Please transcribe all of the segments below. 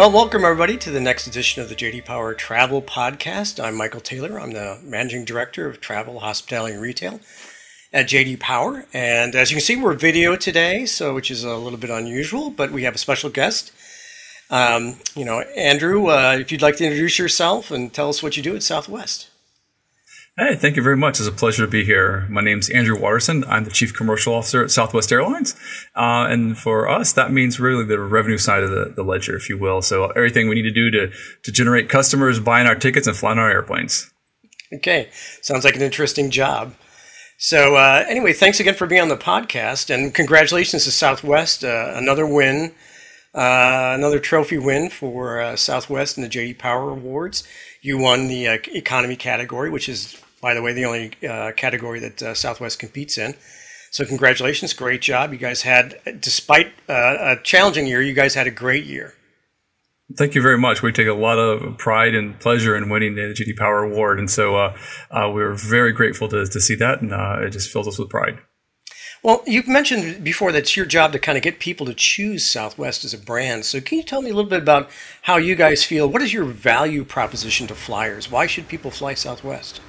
Well, welcome everybody to the next edition of the JD Power Travel Podcast. I'm Michael Taylor. I'm the Managing Director of Travel, Hospitality, and Retail at JD Power. And as you can see, we're video today, so which is a little bit unusual, but we have a special guest. Um, you know, Andrew, uh, if you'd like to introduce yourself and tell us what you do at Southwest. Hey, thank you very much. It's a pleasure to be here. My name is Andrew Watterson. I'm the Chief Commercial Officer at Southwest Airlines. Uh, and for us, that means really the revenue side of the, the, ledger, if you will. So everything we need to do to, to generate customers buying our tickets and flying our airplanes. Okay. Sounds like an interesting job. So uh, anyway, thanks again for being on the podcast and congratulations to Southwest. Uh, another win, uh, another trophy win for uh, Southwest in the JD Power Awards. You won the uh, economy category, which is by the way, the only uh, category that uh, Southwest competes in. So, congratulations, great job. You guys had, despite uh, a challenging year, you guys had a great year. Thank you very much. We take a lot of pride and pleasure in winning the JD Power Award, and so uh, uh, we are very grateful to, to see that, and uh, it just fills us with pride. Well, you've mentioned before that it's your job to kind of get people to choose Southwest as a brand. So, can you tell me a little bit about how you guys feel? What is your value proposition to flyers? Why should people fly Southwest?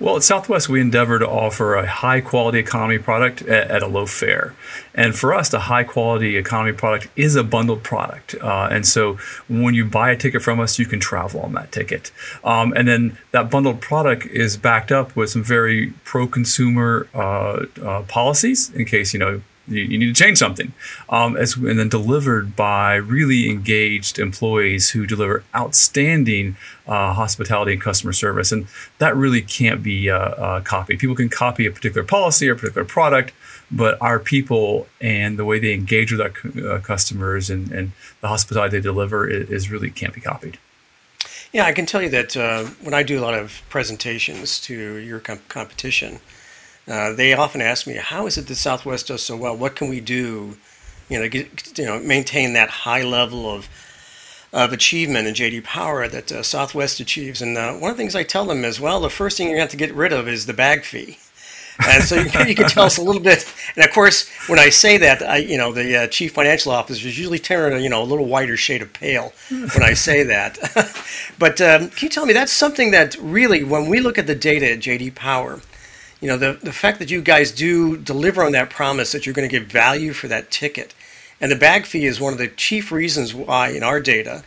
Well, at Southwest, we endeavor to offer a high quality economy product at, at, a low fare. And for us, the high quality economy product is a bundled product. Uh, and so when you buy a ticket from us, you can travel on that ticket. Um, and then that bundled product is backed up with some very pro consumer uh, uh, policies in case, you know, you, you need to change something. Um, as, and then delivered by really engaged employees who deliver outstanding uh, hospitality and customer service. And that really can't be uh, uh, copied. People can copy a particular policy or a particular product, but our people and the way they engage with our uh, customers and, and the hospitality they deliver is, is, really can't be copied. Yeah, I can tell you that uh, when I do a lot of presentations to your comp- competition, uh, they often ask me, "How is it that Southwest does so well? What can we do, you know, get, you know, maintain that high level of of achievement in JD Power that uh, Southwest achieves?" And uh, one of the things I tell them is, "Well, the first thing you have to get rid of is the bag fee." And so you, you, can tell us a little bit. And of course, when I say that, I, you know, the uh, chief financial officer is usually turning a you know a little whiter shade of pale when I say that. but um, can you tell me that's something that really, when we look at the data at JD Power, you know, the, the fact that you guys do deliver on that promise that you're going to get value for that ticket. And the bag fee is one of the chief reasons why in our data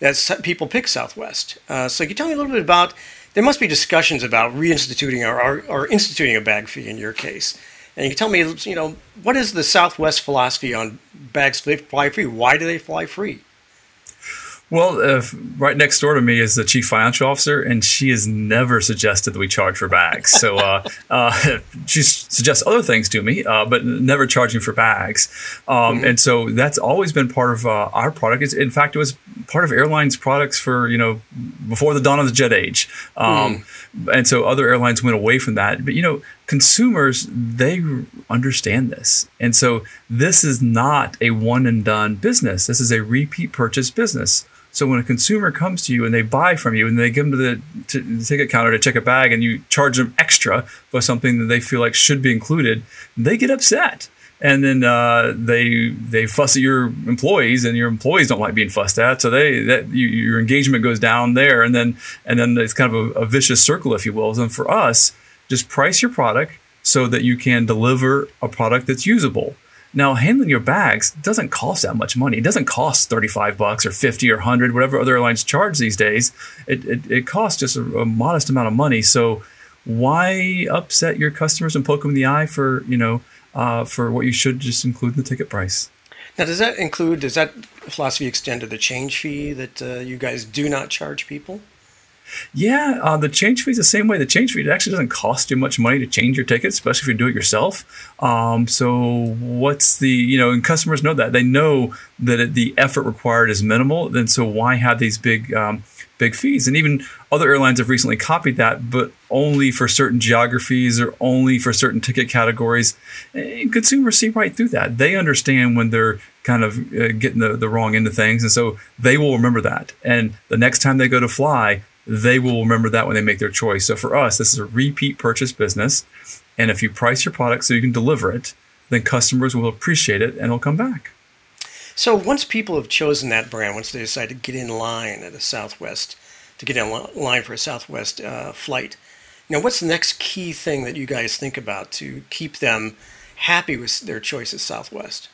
that people pick Southwest. Uh, so can you tell me a little bit about, there must be discussions about reinstituting or, or, or instituting a bag fee in your case. And you can tell me, you know, what is the Southwest philosophy on bags fly free? Why do they fly free? Well, uh, right next door to me is the chief financial officer, and she has never suggested that we charge for bags. So uh, uh, she suggests other things to me, uh, but never charging for bags. Um, mm-hmm. And so that's always been part of uh, our product. It's, in fact, it was part of airlines' products for you know before the dawn of the jet age. Um, mm-hmm. And so other airlines went away from that. But you know, consumers they understand this, and so this is not a one and done business. This is a repeat purchase business. So when a consumer comes to you and they buy from you and they give them to the, the, ticket counter to check a bag and you charge them extra for something that they feel like should be included, they get upset. And then uh, they they fuss at your employees, and your employees don't like being fussed at. So they that you, your engagement goes down there, and then and then it's kind of a, a vicious circle, if you will. And for us, just price your product so that you can deliver a product that's usable. Now, handling your bags doesn't cost that much money. It doesn't cost 35 bucks or 50 or 100, whatever other airlines charge these days. It, it, it costs just a, a, modest amount of money. So why upset your customers and poke them in the eye for, you know, uh, for what you should just include in the ticket price? Now, does that include, does that philosophy extend to the change fee that uh, you guys do not charge people? Yeah, uh, the change fee is the same way. The change fee it actually doesn't cost you much money to change your ticket, especially if you do it yourself. Um, so what's the you know, and customers know that they know that it, the effort required is minimal. Then so why have these big um, big fees? And even other airlines have recently copied that, but only for certain geographies or only for certain ticket categories. And consumers see right through that. They understand when they're kind of uh, getting the, the wrong end of things. And so they will remember that. And the next time they go to fly, they will remember that when they make their choice. So for us, this is a repeat purchase business. And if you price your product so you can deliver it, then customers will appreciate it and will come back. So once people have chosen that brand, once they decide to get in line at a Southwest, to get in line for a Southwest uh, flight, now what's the next key thing that you guys think about to keep them happy with their choice at Southwest?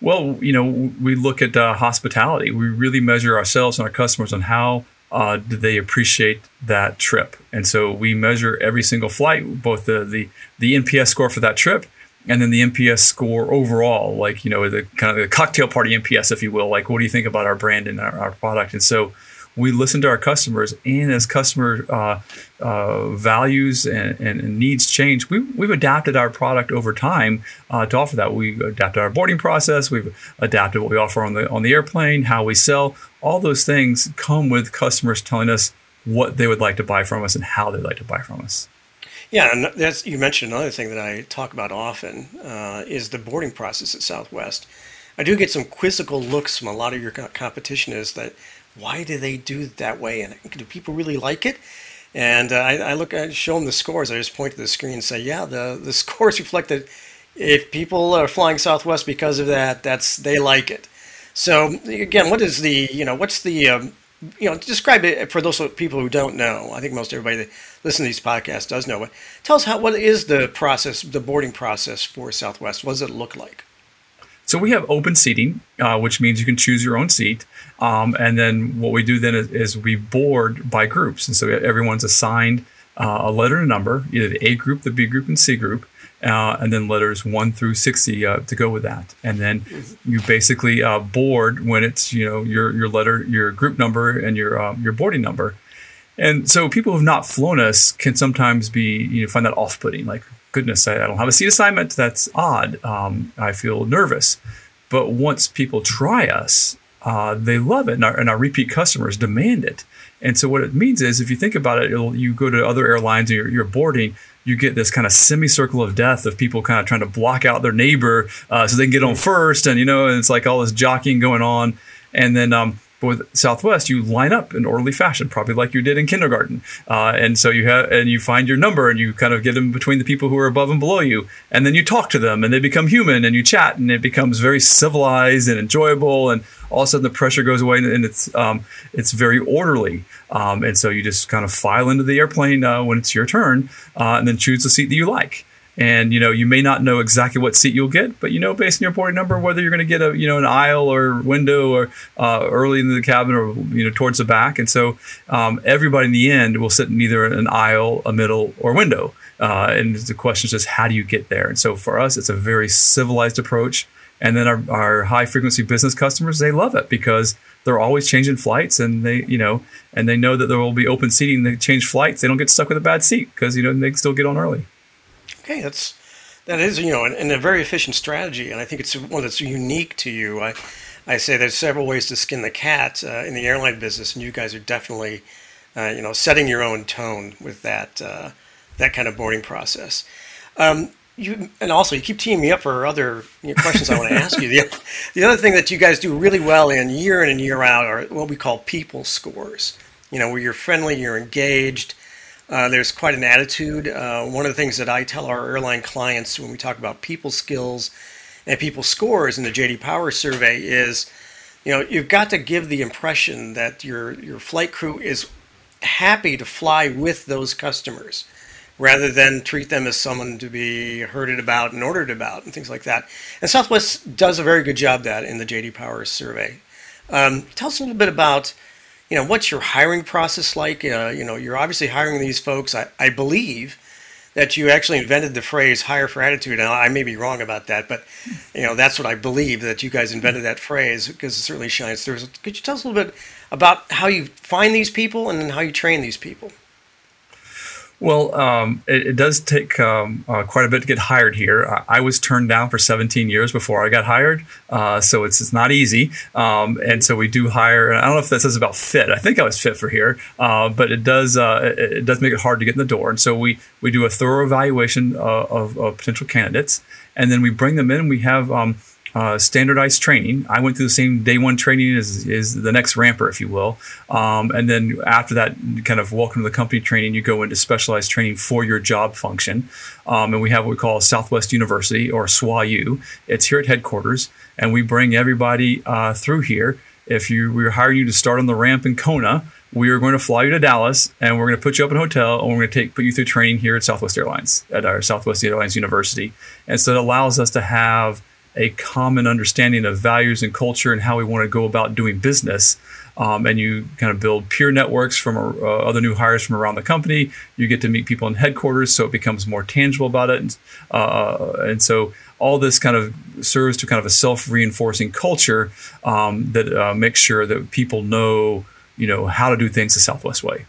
Well, you know, we look at uh, hospitality. We really measure ourselves and our customers on how uh, do they appreciate that trip, and so we measure every single flight, both the the the NPS score for that trip and then the NPS score overall, like you know the kind of the cocktail party NPS, if you will. Like, what do you think about our brand and our, our product? And so we listen to our customers, and as customer uh, uh, values and, and, needs change, we, we've adapted our product over time uh, to offer that. We adapted our boarding process, we've adapted what we offer on the on the airplane, how we sell. All those things come with customers telling us what they would like to buy from us and how they'd like to buy from us. Yeah, and that's you mentioned another thing that I talk about often uh, is the boarding process at Southwest. I do get some quizzical looks from a lot of your competition. Is that why do they do it that way? And do people really like it? And uh, I, I, look, I show them the scores. I just point to the screen and say, yeah, the, the scores reflect that if people are flying Southwest because of that, that's they like it. So again, what is the you know what's the um, you know describe it for those people who don't know. I think most everybody that listens to these podcasts does know. But tell us how what is the process, the boarding process for Southwest? What does it look like? So we have open seating, uh, which means you can choose your own seat. Um, and then what we do then is, is, we board by groups. And so everyone's assigned uh, a letter and a number, either the A group, the B group, and C group. Uh, and then letters one through sixty uh, to go with that. And then you basically uh, board when it's you know your your letter, your group number, and your um, your boarding number. And so people who have not flown us can sometimes be you know find that off putting, like goodness, I, I, don't have a seat assignment. That's odd. Um, I feel nervous. But once people try us, uh, they love it, and our, and our, repeat customers demand it. And so what it means is, if you think about it, you go to other airlines and you're, you're, boarding, you get this kind of semicircle of death of people kind of trying to block out their neighbor uh, so they can get on first, and you know, and it's like all this jockeying going on. And then um, but with Southwest, you line up in orderly fashion, probably like you did in kindergarten. Uh, and so you have, and you find your number, and you kind of get them between the people who are above and below you, and then you talk to them, and they become human, and you chat, and it becomes very civilized and enjoyable, and all of a sudden the pressure goes away, and it's um, it's very orderly. Um, and so you just kind of file into the airplane uh, when it's your turn, uh, and then choose the seat that you like and you know you may not know exactly what seat you'll get but you know based on your boarding number whether you're going to get a you know an aisle or window or uh, early in the cabin or you know towards the back. And so um, everybody in the end will sit in either an aisle a middle or window. Uh, and the question is just how do you get there? And so for us it's a very civilized approach. And then our, our high frequency business customers they love it because they're always changing flights and they you know and they know that there will be open seating. They change flights they don't get stuck with a bad seat because you know they can still get on early Okay, that's that is you know, and, a very efficient strategy, and I think it's one that's unique to you. I I say there's several ways to skin the cat uh, in the airline business, and you guys are definitely uh, you know setting your own tone with that uh, that kind of boarding process. Um, you and also you keep teeing me up for other you know, questions I want to ask you. The, the other thing that you guys do really well in year in and year out are what we call people scores. You know, where you're friendly, you're engaged, uh, there's quite an attitude. Uh, one of the things that I tell our airline clients when we talk about people skills and people scores in the JD Power survey is, you know, you've got to give the impression that your your flight crew is happy to fly with those customers, rather than treat them as someone to be herded about and ordered about and things like that. And Southwest does a very good job that in the JD Power survey. Um, tell us a little bit about you know, what's your hiring process like? Uh, you know, you're obviously hiring these folks. I, I believe that you actually invented the phrase hire for attitude. And I may be wrong about that, but, you know, that's what I believe that you guys invented that phrase because it certainly shines through. Could you tell us a little bit about how you find these people and then how you train these people? Well, um, it, it, does take um, uh, quite a bit to get hired here. I, I, was turned down for 17 years before I got hired, uh, so it's, it's not easy. Um, and so we do hire. And I don't know if that says about fit. I think I was fit for here, uh, but it does uh, it, it, does make it hard to get in the door. And so we we do a thorough evaluation uh, of, of, potential candidates, and then we bring them in. And we have um, uh, standardized training. I went through the same day one training as, as the next ramper, if you will. Um, and then after that, kind of welcome to the company training, you go into specialized training for your job function. Um, and we have what we call Southwest University or SWAU. It's here at headquarters, and we bring everybody uh, through here. If you we hiring you to start on the ramp in Kona, we are going to fly you to Dallas and we're going to put you up in a hotel and we're going to take put you through training here at Southwest Airlines at our Southwest Airlines University. And so it allows us to have a common understanding of values and culture and how we want to go about doing business. Um, and you kind of build peer networks from uh, other new hires from around the company. You get to meet people in headquarters, so it becomes more tangible about it. And, uh, and so all this kind of serves to kind of a self-reinforcing culture um, that uh, makes sure that people know you know how to do things the Southwest way.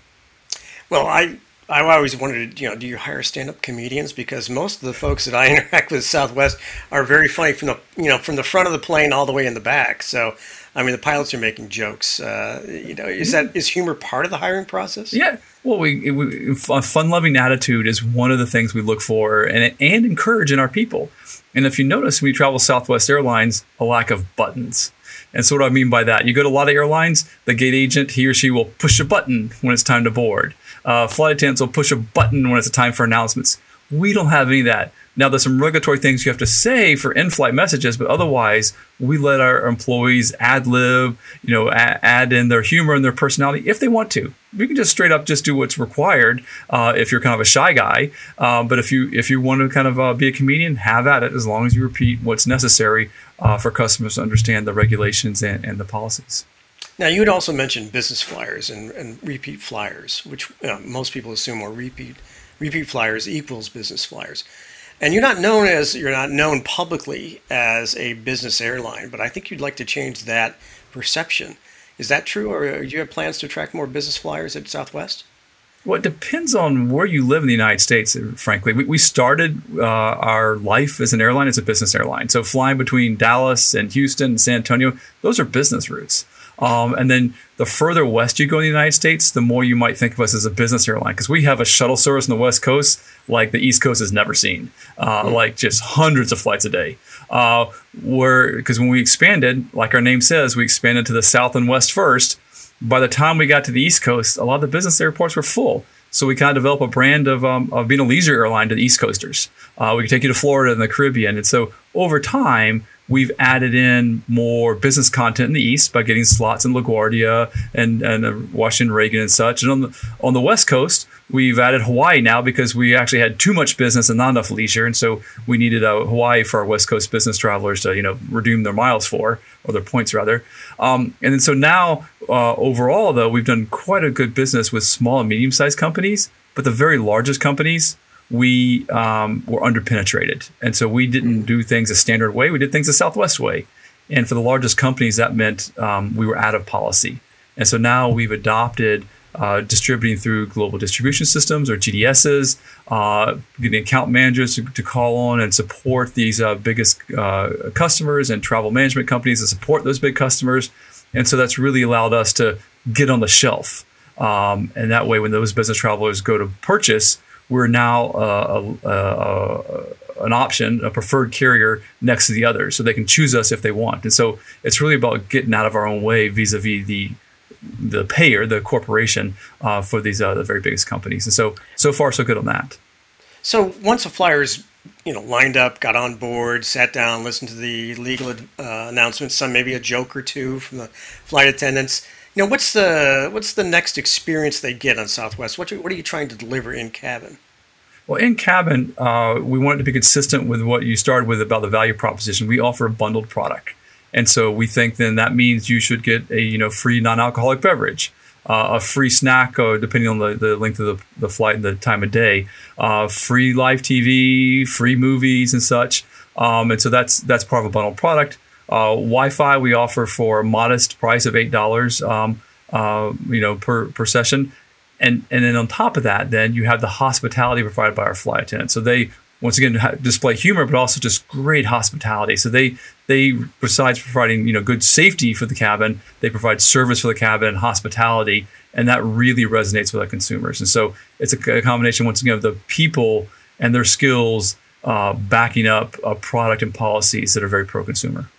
Well, I I always wondered, you know, do you hire stand-up comedians? Because most of the folks that I interact with Southwest are very funny from the you know from the front of the plane all the way in the back. So, I mean, the pilots are making jokes. Uh, you know, is that is humor part of the hiring process? Yeah. Well, we, we a fun-loving attitude is one of the things we look for and and encourage in our people. And if you notice, you travel Southwest Airlines, a lack of buttons. And so, what do I mean by that, you go to a lot of airlines, the gate agent, he or she will push a button when it's time to board. Uh, flight attendants will push a button when it's a time for announcements. We don't have any of that. Now, there's some regulatory things you have to say for in-flight messages, but otherwise, we let our employees ad lib, you know, add in their humor and their personality if they want to. We can just straight up just do what's required uh, if you're kind of a shy guy. Uh, but if you if you want to kind of uh, be a comedian, have at it as long as you repeat what's necessary uh, for customers to understand the regulations and, and the policies. Now, you had also mentioned business flyers and, and repeat flyers, which most people assume are repeat repeat flyers equals business flyers. And you're not known as you're not known publicly as a business airline, but I think you'd like to change that perception. Is that true, or do you have plans to attract more business flyers at Southwest? Well, it depends on where you live in the United States, frankly. We, we started uh, our life as an airline as a business airline. So flying between Dallas and Houston and San Antonio, those are business routes. Um, and then the further west you go in the United States, the more you might think of us as a business airline because we have a shuttle service on the West Coast like the East Coast has never seen, uh, mm-hmm. like just hundreds of flights a day. Uh, where because when we expanded, like our name says, we expanded to the south and west first. By the time we got to the East Coast, a lot of the business airports were full. So we kind of developed a brand of, um, of being a leisure airline to the East Coasters. Uh, we could take you to Florida and the Caribbean. And so over time, we've added in more business content in the east by getting slots in LaGuardia and and uh, Washington Reagan and such. And on the on the west coast, we've added Hawaii now because we actually had too much business and not enough leisure, and so we needed uh, Hawaii for our west coast business travelers to you know redeem their miles for or their points rather. Um, and then so now uh, overall though, we've done quite a good business with small and medium sized companies, but the very largest companies we um, were underpenetrated. And so we didn't do things a standard way. We did things a Southwest way. And for the largest companies, that meant um, we were out of policy. And so now we've adopted uh, distributing through global distribution systems or GDSs, uh, getting account managers to, to, call on and support these uh, biggest uh, customers and travel management companies to support those big customers. And so that's really allowed us to get on the shelf. Um, and that way, when those business travelers go to purchase, we're now uh, a, a, an option, a preferred carrier next to the other, so they can choose us if they want. And so it's really about getting out of our own way vis-a-vis the the payer, the corporation, uh, for these uh, the very biggest companies. And so so far so good on that. So once a flyer's you know lined up, got on board, sat down, listened to the legal uh, announcements, some maybe a joke or two from the flight attendants you know, what's the what's the next experience they get on Southwest? What, what are you trying to deliver in cabin? Well, in cabin, uh, we wanted to be consistent with what you started with about the value proposition. We offer a bundled product, and so we think then that means you should get a you know free non-alcoholic beverage, uh, a free snack, or depending on the, the length of the, the flight and the time of day, uh, free live TV, free movies and such. Um, and so that's that's part of a bundled product. Uh, Wi-Fi we offer for a modest price of eight dollars, um, uh, you know, per per session, and and then on top of that, then you have the hospitality provided by our flight attendants. So they once again display humor, but also just great hospitality. So they they besides providing you know good safety for the cabin, they provide service for the cabin and hospitality, and that really resonates with our consumers. And so it's a, combination once again of the people and their skills uh, backing up a product and policies that are very pro consumer.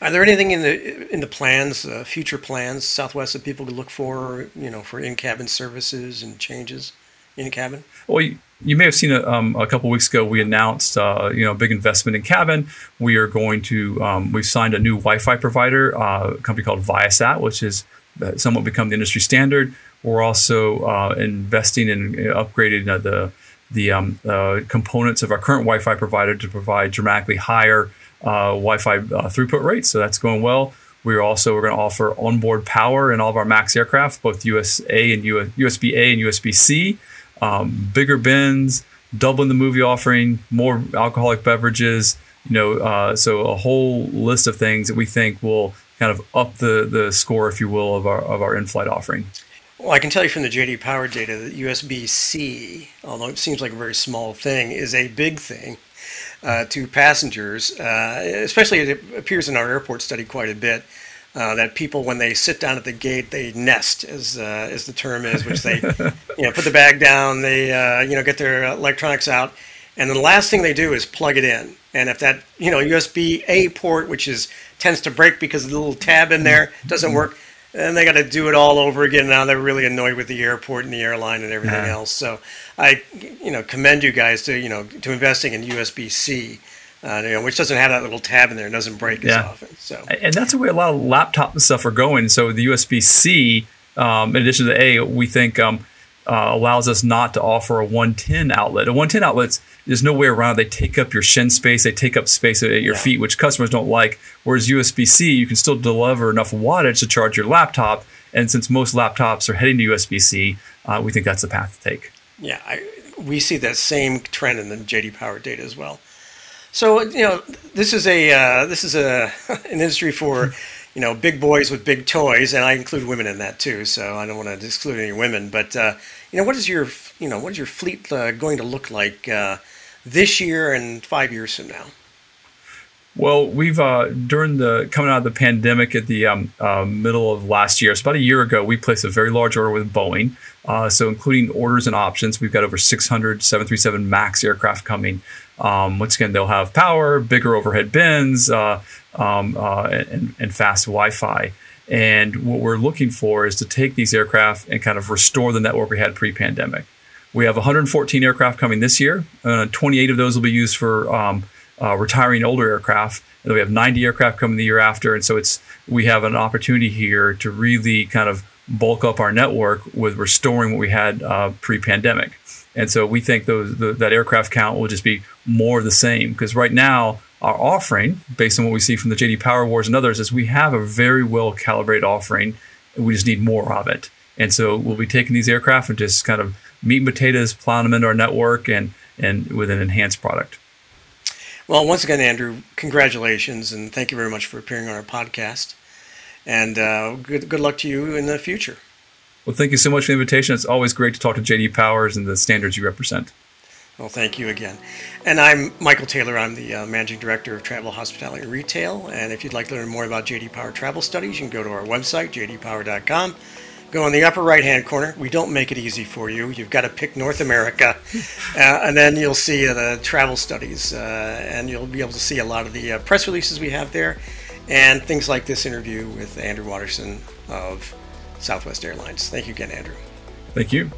Are there anything in the in the plans, uh, future plans, Southwest that people could look for, you know, for in cabin services and changes in cabin? Well, you, you may have seen a, um, a couple weeks ago we announced uh, you know a big investment in cabin. We are going to um, we've signed a new Wi-Fi provider, uh, a company called Viasat, which has uh, somewhat become the industry standard. We're also uh, investing in upgrading the the um, uh, components of our current Wi-Fi provider to provide dramatically higher uh, Wi-Fi uh, throughput rates. So that's going well. We're also we're going to offer onboard power in all of our Max aircraft, both USA and USB A and USB C. Um, bigger bins, doubling the movie offering, more alcoholic beverages. You know, uh, so a whole list of things that we think will kind of up the the score, if you will, of our of our in-flight offering. Well, I can tell you from the JD Power data that USB C, although it seems like a very small thing, is a big thing uh, to passengers. Uh, especially, it appears in our airport study quite a bit. Uh, that people, when they sit down at the gate, they nest, as uh, as the term is, which they, you know, put the bag down, they, uh, you know, get their electronics out, and the last thing they do is plug it in. And if that, you know, USB A port, which is tends to break because of the little tab in there doesn't work, and they got to do it all over again. Now they're really annoyed with the airport and the airline and everything yeah. else. So I, you know, commend you guys to you know to investing in USB C. Uh, you know, which doesn't have that little tab in there and doesn't break yeah. as often. So, and that's the way a lot of laptop and stuff are going. So the USB C, um, in addition to the A, we think um, uh, allows us not to offer a 110 outlet. A 110 outlets, there's no way around. They take up your shin space, they take up space at your yeah. feet, which customers don't like. Whereas USB C, you can still deliver enough wattage to charge your laptop. And since most laptops are heading to USB C, uh, we think that's the path to take. Yeah, I, we see that same trend in the JD Power data as well. So you know, this is a uh, this is a an industry for you know big boys with big toys, and I include women in that too. So I don't want to exclude any women, but uh, you know, what is your you know what is your fleet uh, going to look like uh, this year and five years from now? Well, we've uh, during the coming out of the pandemic at the um, uh, middle of last year, so about a year ago, we placed a very large order with Boeing. So, including orders and options, we've got over 600 737 MAX aircraft coming. Um, once again, they'll have power, bigger overhead bins, uh, um, uh, and, and, fast Wi-Fi. And what we're looking for is to take these aircraft and kind of restore the network we had pre pandemic. We have 114 aircraft coming this year. Uh, 28 of those will be used for um, uh, retiring older aircraft. And we have 90 aircraft coming the year after. And so it's we have an opportunity here to really kind of bulk up our network with restoring what we had uh, pre pandemic. And so we think those the, that aircraft count will just be more of the same because right now our offering, based on what we see from the JD Power Awards and others, is we have a very well calibrated offering. We just need more of it. And so we'll be taking these aircraft and just kind of meat and potatoes, plowing them into our network and, and with an enhanced product. Well, once again, Andrew, congratulations and thank you very much for appearing on our podcast. And uh, good, good luck to you in the future. Well, thank you so much for the invitation. It's always great to talk to JD Powers and the standards you represent. Well, thank you again. And I'm Michael Taylor. I'm the uh, Managing Director of Travel, Hospitality, and Retail. And if you'd like to learn more about JD Power Travel Studies, you can go to our website, jdpower.com. Go in the upper right hand corner. We don't make it easy for you. You've got to pick North America. uh, and then you'll see uh, the travel studies. Uh, and you'll be able to see a lot of the uh, press releases we have there and things like this interview with Andrew Watterson of Southwest Airlines. Thank you again, Andrew. Thank you.